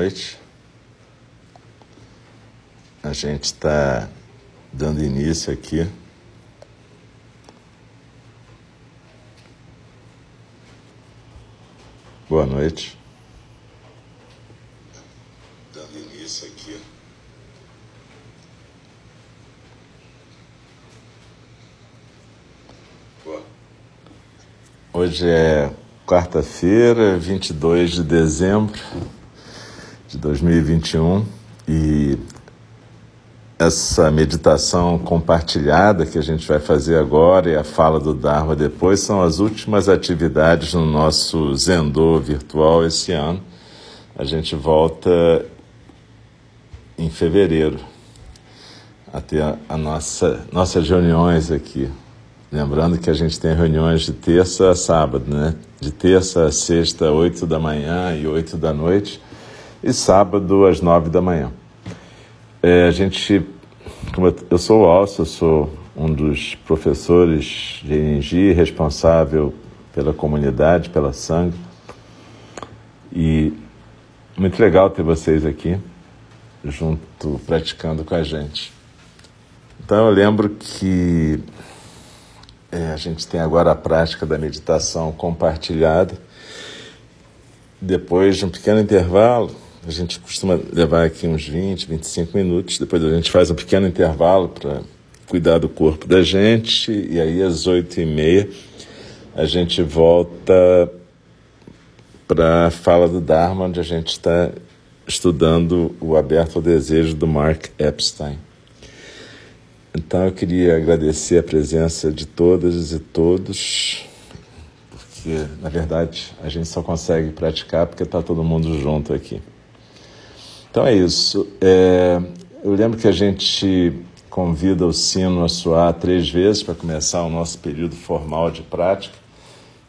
noite. A gente está dando início aqui. Boa noite. Dando início aqui. Boa. Hoje é quarta-feira, 22 de dezembro de 2021 e essa meditação compartilhada que a gente vai fazer agora e a fala do Dharma depois são as últimas atividades no nosso Zendô virtual esse ano. A gente volta em fevereiro a ter a, a nossa, nossas reuniões aqui. Lembrando que a gente tem reuniões de terça a sábado, né? De terça a sexta, oito da manhã e oito da noite e sábado às nove da manhã. É, a gente, eu, eu sou o Alcio, eu sou um dos professores de energia responsável pela comunidade, pela sangue. E muito legal ter vocês aqui junto, praticando com a gente. Então eu lembro que é, a gente tem agora a prática da meditação compartilhada. Depois de um pequeno intervalo, a gente costuma levar aqui uns 20, 25 minutos, depois a gente faz um pequeno intervalo para cuidar do corpo da gente, e aí às 8 e meia a gente volta para a fala do Dharma, onde a gente está estudando o Aberto ao Desejo do Mark Epstein. Então eu queria agradecer a presença de todas e todos, porque na verdade a gente só consegue praticar porque está todo mundo junto aqui. Então é isso. É, eu lembro que a gente convida o sino a soar três vezes para começar o nosso período formal de prática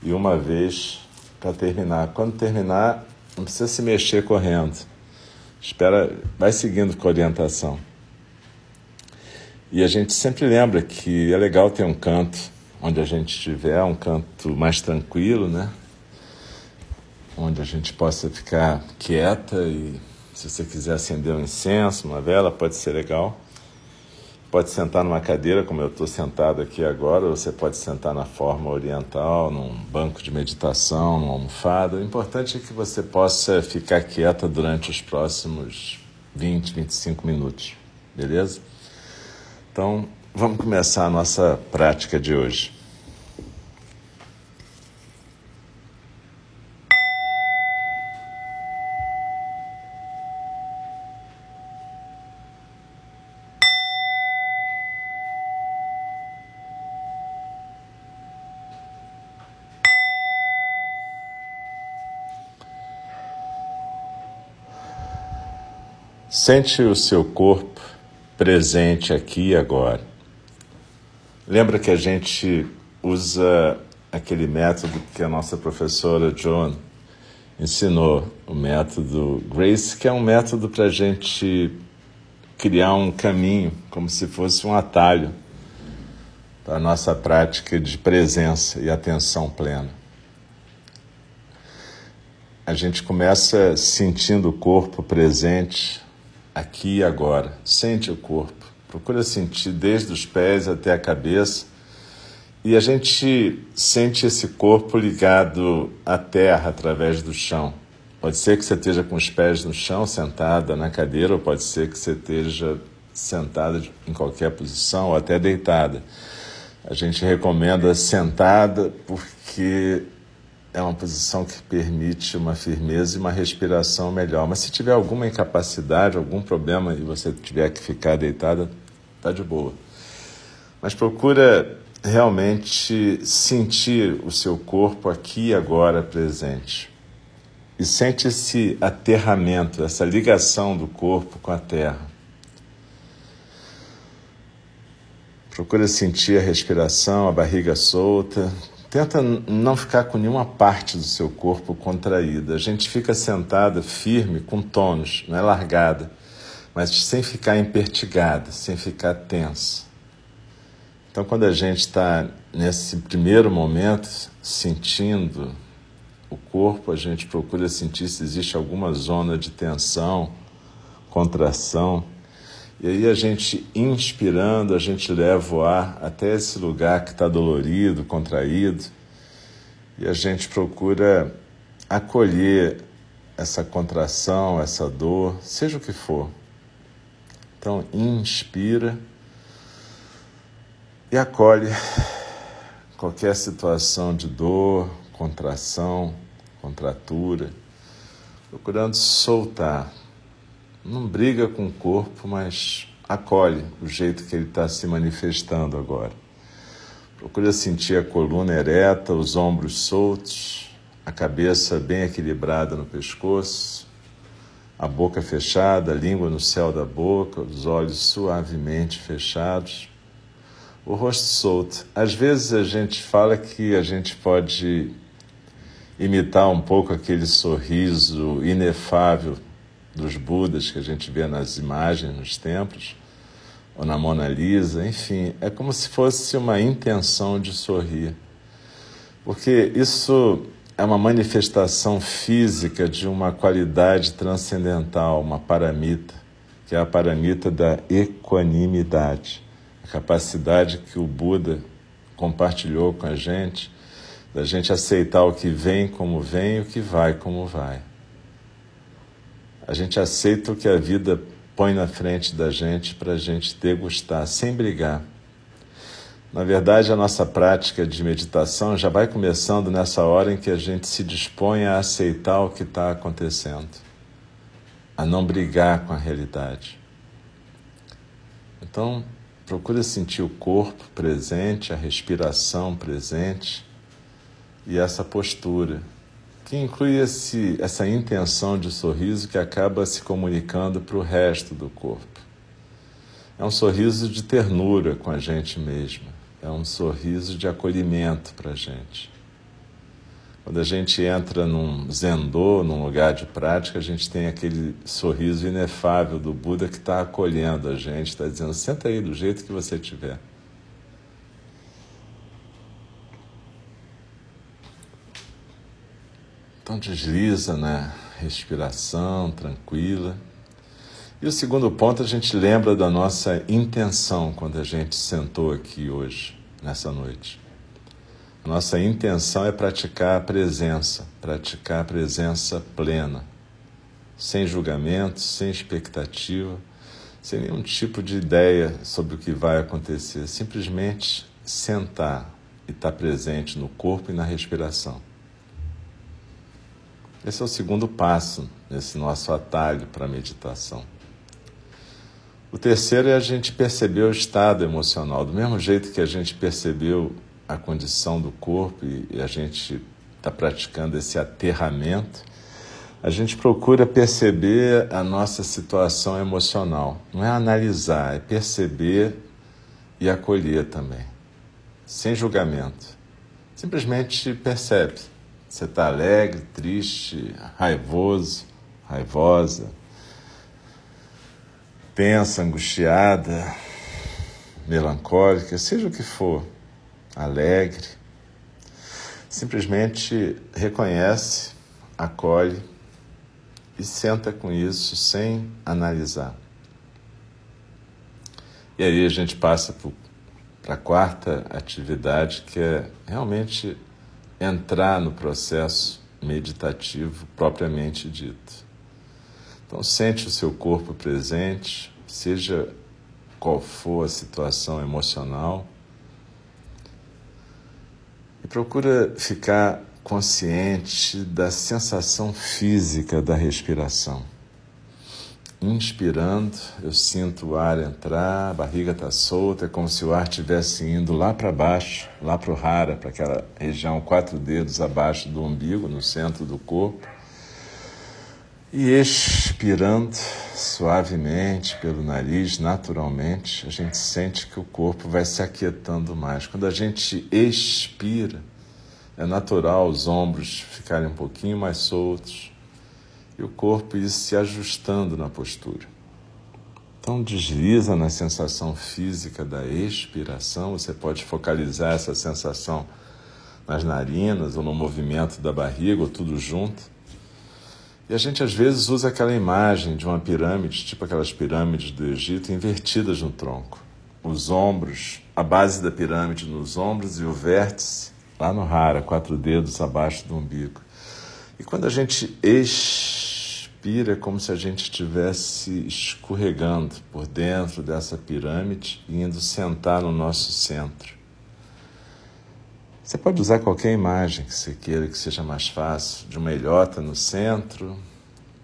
e uma vez para terminar. Quando terminar, não precisa se mexer correndo. Espera, vai seguindo com a orientação. E a gente sempre lembra que é legal ter um canto onde a gente estiver, um canto mais tranquilo, né? Onde a gente possa ficar quieta e se você quiser acender um incenso, uma vela, pode ser legal. Pode sentar numa cadeira, como eu estou sentado aqui agora, ou você pode sentar na forma oriental, num banco de meditação, numa almofada. O importante é que você possa ficar quieta durante os próximos 20, 25 minutos, beleza? Então, vamos começar a nossa prática de hoje. Sente o seu corpo presente aqui e agora. Lembra que a gente usa aquele método que a nossa professora Joan ensinou, o método Grace, que é um método para a gente criar um caminho, como se fosse um atalho para a nossa prática de presença e atenção plena. A gente começa sentindo o corpo presente aqui e agora. Sente o corpo. Procura sentir desde os pés até a cabeça. E a gente sente esse corpo ligado à terra através do chão. Pode ser que você esteja com os pés no chão, sentada na cadeira, ou pode ser que você esteja sentada em qualquer posição, ou até deitada. A gente recomenda sentada porque é uma posição que permite uma firmeza e uma respiração melhor. Mas se tiver alguma incapacidade, algum problema e você tiver que ficar deitada, tá de boa. Mas procura realmente sentir o seu corpo aqui e agora presente. E sente esse aterramento, essa ligação do corpo com a terra. Procura sentir a respiração, a barriga solta, Tenta não ficar com nenhuma parte do seu corpo contraída. A gente fica sentada firme, com tônus, não é largada, mas sem ficar impertigada, sem ficar tensa. Então, quando a gente está nesse primeiro momento, sentindo o corpo, a gente procura sentir se existe alguma zona de tensão, contração. E aí a gente inspirando, a gente leva o ar até esse lugar que está dolorido, contraído, e a gente procura acolher essa contração, essa dor, seja o que for. Então, inspira e acolhe qualquer situação de dor, contração, contratura, procurando soltar não briga com o corpo, mas acolhe o jeito que ele está se manifestando agora. Procura sentir a coluna ereta, os ombros soltos, a cabeça bem equilibrada no pescoço, a boca fechada, a língua no céu da boca, os olhos suavemente fechados, o rosto solto. Às vezes a gente fala que a gente pode imitar um pouco aquele sorriso inefável dos Budas que a gente vê nas imagens, nos templos, ou na Mona Lisa, enfim, é como se fosse uma intenção de sorrir. Porque isso é uma manifestação física de uma qualidade transcendental, uma paramita, que é a paramita da equanimidade, a capacidade que o Buda compartilhou com a gente, da gente aceitar o que vem como vem e o que vai como vai a gente aceita o que a vida põe na frente da gente para a gente degustar, sem brigar. Na verdade, a nossa prática de meditação já vai começando nessa hora em que a gente se dispõe a aceitar o que está acontecendo, a não brigar com a realidade. Então, procura sentir o corpo presente, a respiração presente e essa postura que inclui esse, essa intenção de sorriso que acaba se comunicando para o resto do corpo. É um sorriso de ternura com a gente mesma, é um sorriso de acolhimento para a gente. Quando a gente entra num zendô, num lugar de prática, a gente tem aquele sorriso inefável do Buda que está acolhendo a gente, está dizendo: senta aí do jeito que você tiver. Então desliza na respiração tranquila. E o segundo ponto, a gente lembra da nossa intenção quando a gente sentou aqui hoje, nessa noite. Nossa intenção é praticar a presença, praticar a presença plena, sem julgamento, sem expectativa, sem nenhum tipo de ideia sobre o que vai acontecer. Simplesmente sentar e estar presente no corpo e na respiração. Esse é o segundo passo nesse nosso atalho para a meditação. O terceiro é a gente perceber o estado emocional. Do mesmo jeito que a gente percebeu a condição do corpo e a gente está praticando esse aterramento, a gente procura perceber a nossa situação emocional. Não é analisar, é perceber e acolher também, sem julgamento. Simplesmente percebe. Você está alegre, triste, raivoso, raivosa, tensa, angustiada, melancólica, seja o que for, alegre. Simplesmente reconhece, acolhe e senta com isso sem analisar. E aí a gente passa para a quarta atividade, que é realmente entrar no processo meditativo propriamente dito. Então, sente o seu corpo presente, seja qual for a situação emocional, e procura ficar consciente da sensação física da respiração. Inspirando, eu sinto o ar entrar, a barriga está solta, é como se o ar estivesse indo lá para baixo, lá para o rara, para aquela região, quatro dedos abaixo do umbigo, no centro do corpo. E expirando suavemente pelo nariz, naturalmente, a gente sente que o corpo vai se aquietando mais. Quando a gente expira, é natural os ombros ficarem um pouquinho mais soltos, e o corpo ir se ajustando na postura. Então, desliza na sensação física da expiração, você pode focalizar essa sensação nas narinas ou no movimento da barriga ou tudo junto. E a gente às vezes usa aquela imagem de uma pirâmide, tipo aquelas pirâmides do Egito, invertidas no tronco. Os ombros, a base da pirâmide nos ombros e o vértice lá no rara, quatro dedos abaixo do umbigo. E quando a gente expira, é como se a gente estivesse escorregando por dentro dessa pirâmide e indo sentar no nosso centro. Você pode usar qualquer imagem que você queira que seja mais fácil, de uma ilhota no centro,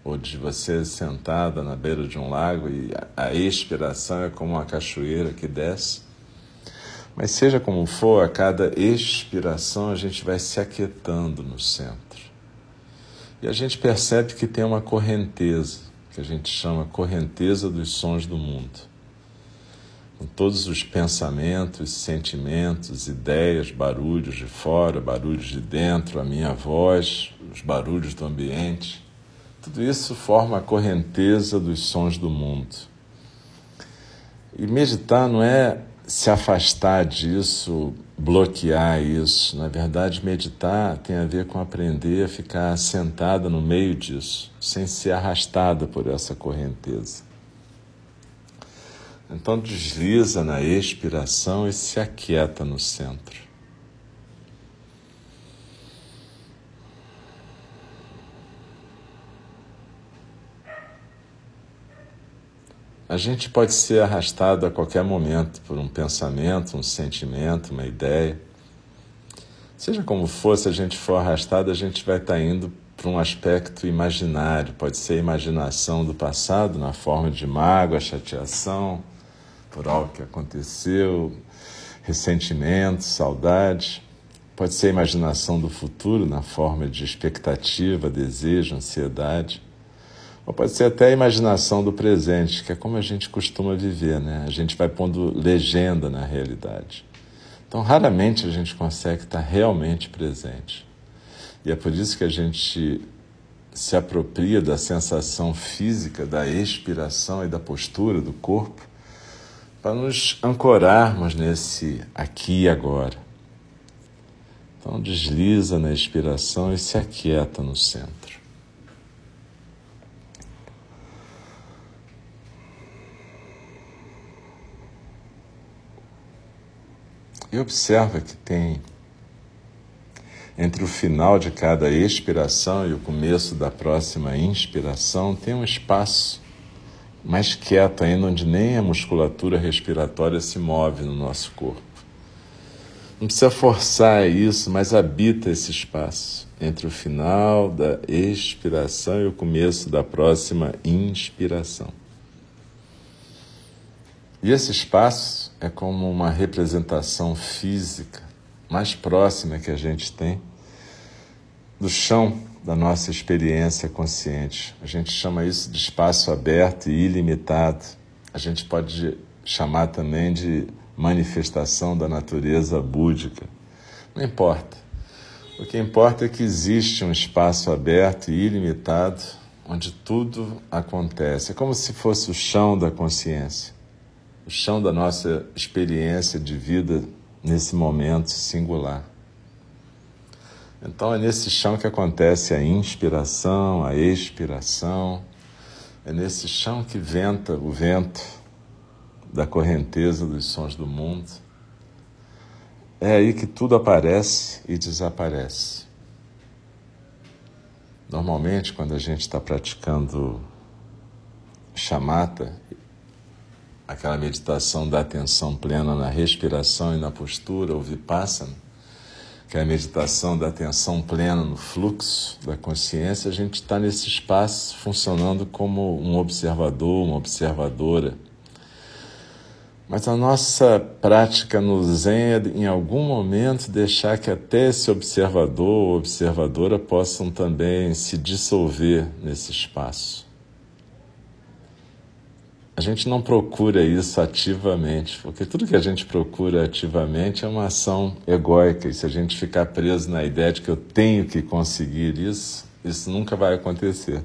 ou de você sentada na beira de um lago e a expiração é como uma cachoeira que desce. Mas seja como for, a cada expiração a gente vai se aquietando no centro. E a gente percebe que tem uma correnteza, que a gente chama correnteza dos sons do mundo com todos os pensamentos, sentimentos, ideias, barulhos de fora, barulhos de dentro, a minha voz, os barulhos do ambiente. Tudo isso forma a correnteza dos sons do mundo. E meditar não é se afastar disso, bloquear isso. Na verdade, meditar tem a ver com aprender a ficar sentada no meio disso, sem ser arrastada por essa correnteza. Então desliza na expiração e se aquieta no centro. A gente pode ser arrastado a qualquer momento por um pensamento, um sentimento, uma ideia. Seja como for, se a gente for arrastado, a gente vai estar indo para um aspecto imaginário. Pode ser imaginação do passado, na forma de mágoa, chateação por algo que aconteceu, ressentimento, saudade. Pode ser imaginação do futuro na forma de expectativa, desejo, ansiedade. Ou pode ser até a imaginação do presente, que é como a gente costuma viver, né? A gente vai pondo legenda na realidade. Então, raramente a gente consegue estar realmente presente. E é por isso que a gente se apropria da sensação física, da expiração e da postura do corpo para nos ancorarmos nesse aqui e agora. Então desliza na expiração e se aquieta no centro. E observa que tem entre o final de cada expiração e o começo da próxima inspiração, tem um espaço mais quieto ainda, onde nem a musculatura respiratória se move no nosso corpo. Não precisa forçar isso, mas habita esse espaço entre o final da expiração e o começo da próxima inspiração. E esse espaço é como uma representação física mais próxima que a gente tem do chão da nossa experiência consciente. A gente chama isso de espaço aberto e ilimitado. A gente pode chamar também de manifestação da natureza búdica. Não importa. O que importa é que existe um espaço aberto e ilimitado onde tudo acontece. É como se fosse o chão da consciência, o chão da nossa experiência de vida nesse momento singular. Então é nesse chão que acontece a inspiração, a expiração, é nesse chão que venta o vento da correnteza dos sons do mundo. É aí que tudo aparece e desaparece. Normalmente, quando a gente está praticando chamata, aquela meditação da atenção plena na respiração e na postura, ou vipassana, que é a meditação da atenção plena no fluxo da consciência, a gente está nesse espaço funcionando como um observador, uma observadora. Mas a nossa prática no Zen é, em algum momento, deixar que até esse observador ou observadora possam também se dissolver nesse espaço a gente não procura isso ativamente, porque tudo que a gente procura ativamente é uma ação egóica. E se a gente ficar preso na ideia de que eu tenho que conseguir isso, isso nunca vai acontecer.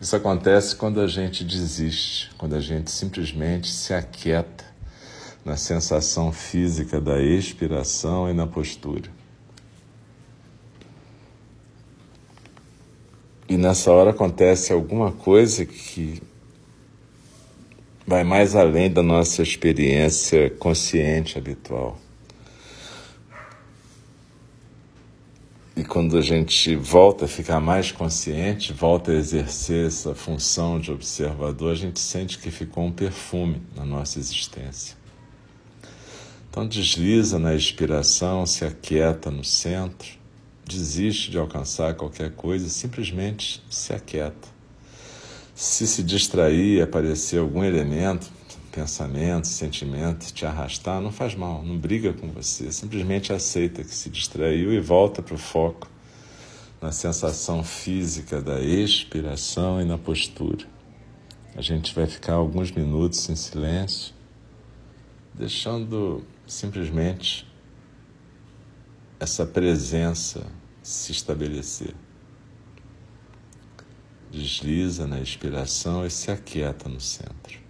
Isso acontece quando a gente desiste, quando a gente simplesmente se aquieta na sensação física da expiração e na postura. E nessa hora acontece alguma coisa que vai mais além da nossa experiência consciente habitual. E quando a gente volta a ficar mais consciente, volta a exercer essa função de observador, a gente sente que ficou um perfume na nossa existência. Então desliza na expiração, se aquieta no centro, desiste de alcançar qualquer coisa, simplesmente se aquieta. Se se distrair, aparecer algum elemento, pensamento, sentimento, te arrastar, não faz mal, não briga com você, simplesmente aceita que se distraiu e volta para o foco na sensação física da expiração e na postura. A gente vai ficar alguns minutos em silêncio, deixando simplesmente essa presença se estabelecer. Desliza na expiração e se aquieta no centro.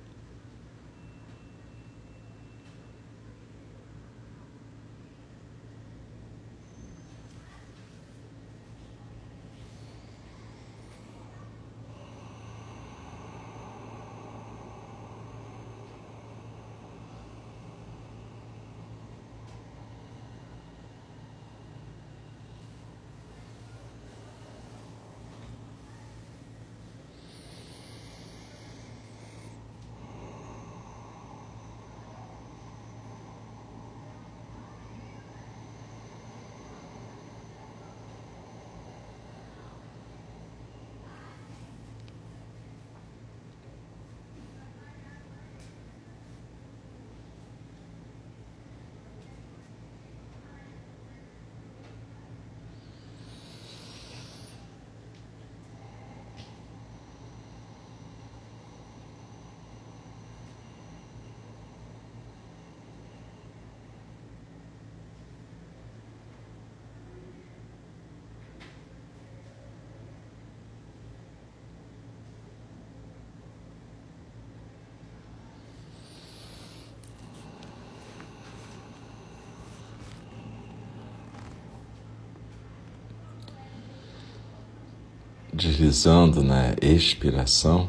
Deslizando na expiração,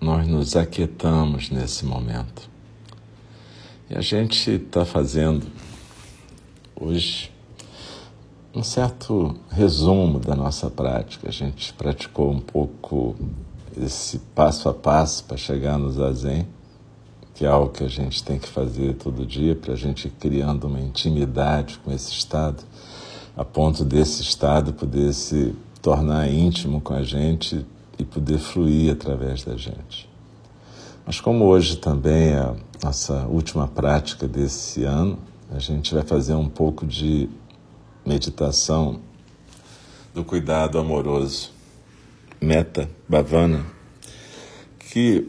nós nos aquietamos nesse momento. E a gente está fazendo hoje um certo resumo da nossa prática. A gente praticou um pouco esse passo a passo para chegar no zazen, que é algo que a gente tem que fazer todo dia para a gente ir criando uma intimidade com esse estado, a ponto desse estado poder se tornar íntimo com a gente e poder fluir através da gente. Mas como hoje também é a nossa última prática desse ano, a gente vai fazer um pouco de meditação do cuidado amoroso, Metta Bhavana, que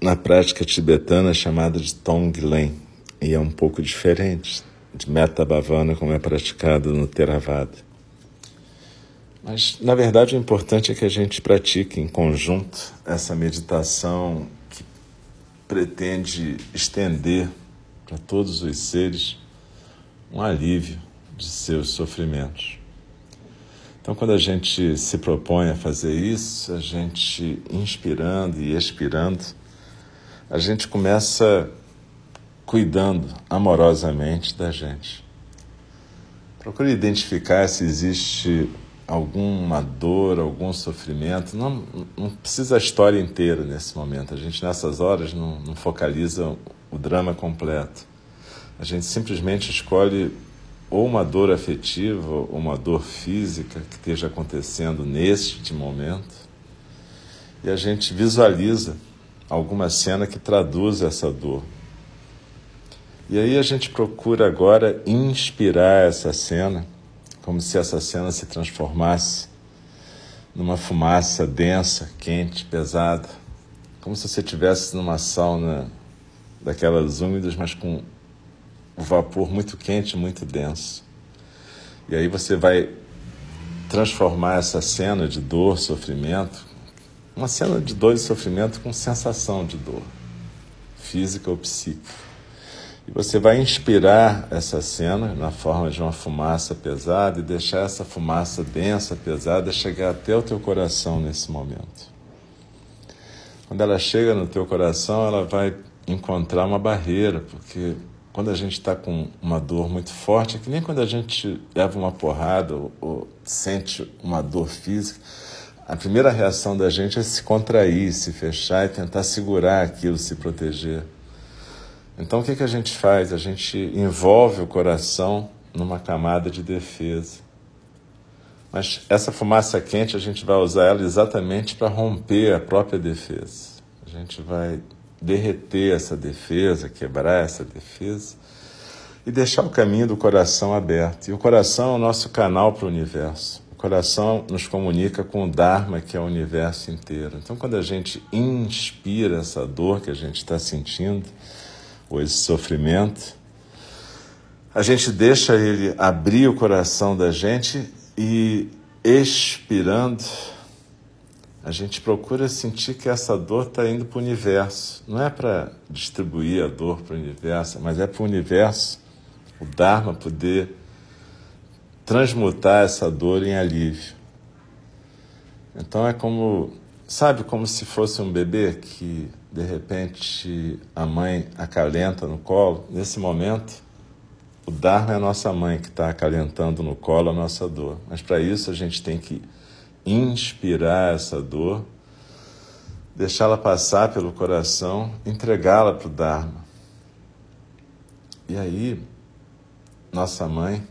na prática tibetana é chamada de Tonglen, e é um pouco diferente de Metta Bhavana como é praticado no Theravada. Mas, na verdade, o importante é que a gente pratique em conjunto essa meditação que pretende estender para todos os seres um alívio de seus sofrimentos. Então, quando a gente se propõe a fazer isso, a gente inspirando e expirando, a gente começa cuidando amorosamente da gente. Procure identificar se existe alguma dor, algum sofrimento, não, não precisa a história inteira nesse momento. A gente, nessas horas, não, não focaliza o drama completo. A gente simplesmente escolhe ou uma dor afetiva ou uma dor física que esteja acontecendo neste momento e a gente visualiza alguma cena que traduz essa dor. E aí a gente procura agora inspirar essa cena como se essa cena se transformasse numa fumaça densa, quente, pesada, como se você estivesse numa sauna daquelas úmidas, mas com o vapor muito quente, muito denso. E aí você vai transformar essa cena de dor, sofrimento, uma cena de dor e sofrimento com sensação de dor, física ou psíquica. E você vai inspirar essa cena na forma de uma fumaça pesada e deixar essa fumaça densa, pesada, chegar até o teu coração nesse momento. Quando ela chega no teu coração, ela vai encontrar uma barreira, porque quando a gente está com uma dor muito forte, é que nem quando a gente leva uma porrada ou, ou, sente uma dor física, a primeira reação da gente é se contrair, se fechar e tentar segurar aquilo, se proteger. Então o que, que a gente faz? A gente envolve o coração numa camada de defesa. Mas essa fumaça quente a gente vai usar ela exatamente para romper a própria defesa. A gente vai derreter essa defesa, quebrar essa defesa e deixar o caminho do coração aberto. E o coração é o nosso canal para o universo. O coração nos comunica com o Dharma, que é o universo inteiro. Então, quando a gente inspira essa dor que a gente está sentindo, esse sofrimento, a gente deixa ele abrir o coração da gente e expirando, a gente procura sentir que essa dor está indo para o universo. Não é para distribuir a dor para o universo, mas é para o universo, o Dharma, poder transmutar essa dor em alívio. Então é como, sabe, como se fosse um bebê que de repente a mãe acalenta no colo. Nesse momento, o Dharma é a nossa mãe que está acalentando no colo a nossa dor. Mas para isso a gente tem que inspirar essa dor, deixá-la passar pelo coração, entregá-la para o Dharma. E aí, nossa mãe,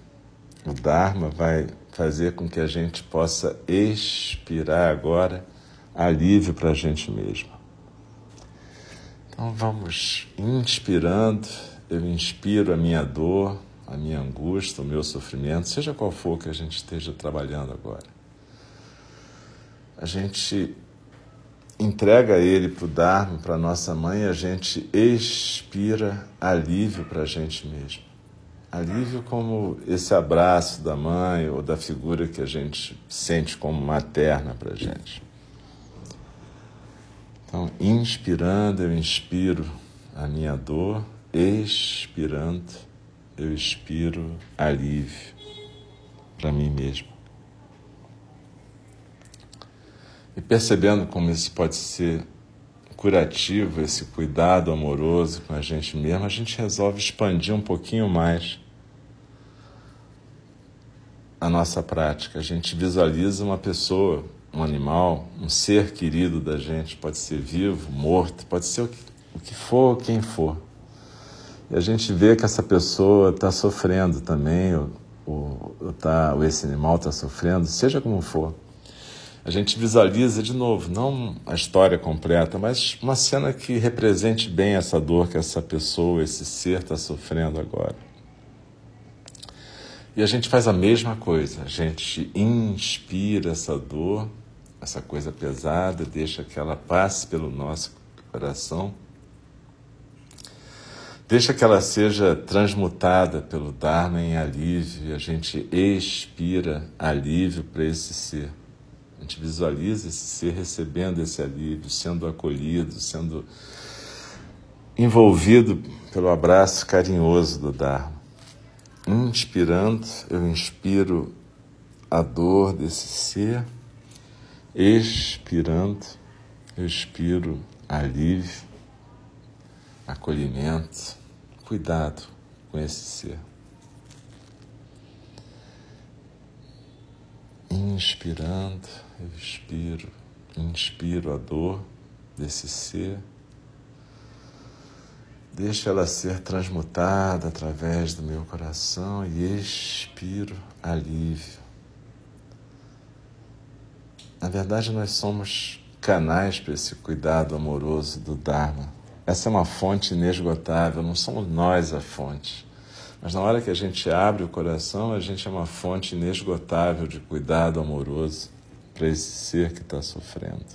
o Dharma, vai fazer com que a gente possa expirar agora alívio para a gente mesmo. Então vamos inspirando, eu inspiro a minha dor, a minha angústia, o meu sofrimento, seja qual for que a gente esteja trabalhando agora a gente entrega ele para o Dharma, para nossa mãe, a gente expira alívio para a gente mesmo. Alívio como esse abraço da mãe ou da figura que a gente sente como materna para a gente. Então, inspirando, eu inspiro a minha dor, expirando, eu expiro alívio para mim mesmo. E percebendo como isso pode ser curativo, esse cuidado amoroso com a gente mesmo, a gente resolve expandir um pouquinho mais a nossa prática. A gente visualiza uma pessoa, um animal, um ser querido da gente, pode ser vivo, morto, pode ser o que, o que for, quem for. E a gente vê que essa pessoa está sofrendo também, ou, ou, tá, ou esse animal está sofrendo, seja como for a gente visualiza de novo, não a história completa, mas uma cena que represente bem essa dor que essa pessoa, esse ser está sofrendo agora. E a gente faz a mesma coisa, a gente inspira essa dor, essa coisa pesada, deixa que ela passe pelo nosso coração, deixa que ela seja transmutada pelo Dharma em alívio, a gente expira alívio para esse ser. A gente visualiza esse ser recebendo esse alívio, sendo acolhido, sendo envolvido pelo abraço carinhoso do Dharma. Inspirando, eu inspiro a dor desse ser, expirando, expiro alívio, acolhimento, cuidado com esse ser. Inspirando, eu expiro, inspiro a dor desse ser. Deixa ela ser transmutada através do meu coração e expiro alívio. Na verdade, nós somos canais para esse cuidado amoroso do Dharma. Essa é uma fonte inesgotável, não somos nós a fonte. Mas na hora que a gente abre o coração, a gente é uma fonte inesgotável de cuidado amoroso para esse ser que está sofrendo.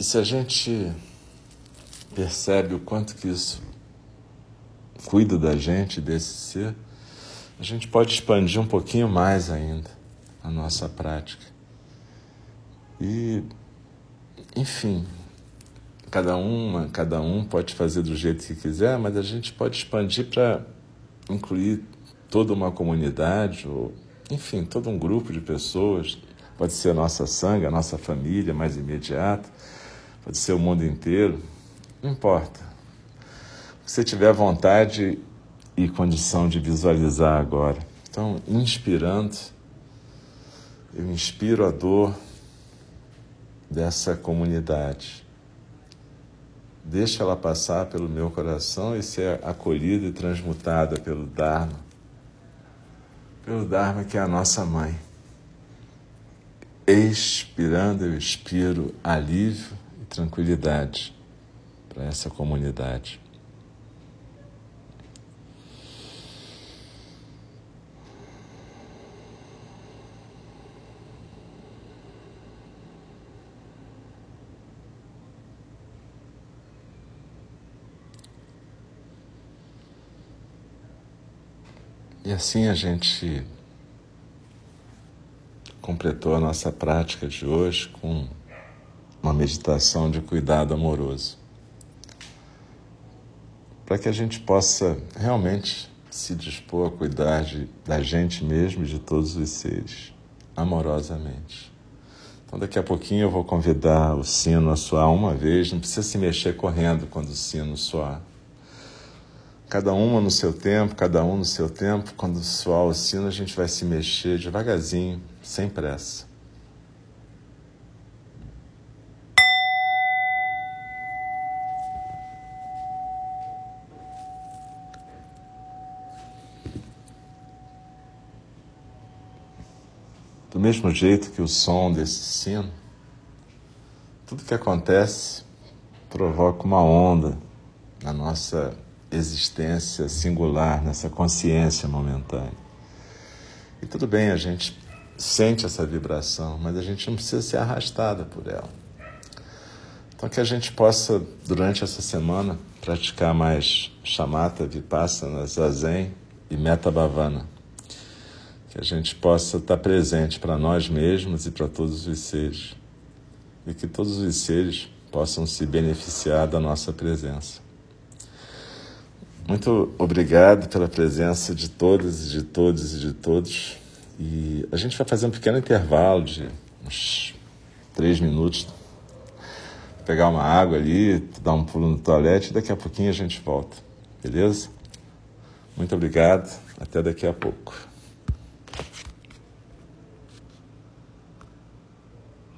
E se a gente percebe o quanto que isso cuida da gente, desse ser, a gente pode expandir um pouquinho mais ainda a nossa prática. E, enfim, cada uma, cada um pode fazer do jeito que quiser, mas a gente pode expandir para incluir toda uma comunidade, ou, enfim, todo um grupo de pessoas. Pode ser a nossa sangue, a nossa família mais imediata, pode ser o mundo inteiro, não importa. Se você tiver vontade e condição de visualizar agora. Então, inspirando, eu inspiro a dor dessa comunidade. Deixa ela passar pelo meu coração e ser acolhida e transmutada pelo Dharma. Pelo Dharma que é a nossa mãe. Expirando, eu expiro alívio e tranquilidade para essa comunidade. E assim a gente completou a nossa prática de hoje com uma meditação de cuidado amoroso. Para que a gente possa realmente se dispor a cuidar de, da gente mesmo e de todos os seres, amorosamente. Então, daqui a pouquinho eu vou convidar o sino a soar uma vez, não precisa se mexer correndo quando o sino soar. Cada uma no seu tempo, cada um no seu tempo. Quando soar o sino, a gente vai se mexer devagarzinho, sem pressa. Do mesmo jeito que o som desse sino, tudo que acontece provoca uma onda na nossa existência singular, nessa consciência momentânea. E tudo bem, a gente sente essa vibração, mas a gente não precisa ser arrastada por ela. Então, que a gente possa, durante essa semana, praticar mais chamata, vipassana, zazen e metabhavana. Que a gente possa estar presente para nós mesmos e para todos os seres. E que todos os seres possam se beneficiar da nossa presença. Muito obrigado pela presença de todas e de todos e de todos. E a gente vai fazer um pequeno intervalo de uns três minutos, pegar uma água ali, dar um pulo no toalete e daqui a pouquinho a gente volta. Beleza? Muito obrigado. Até daqui a pouco.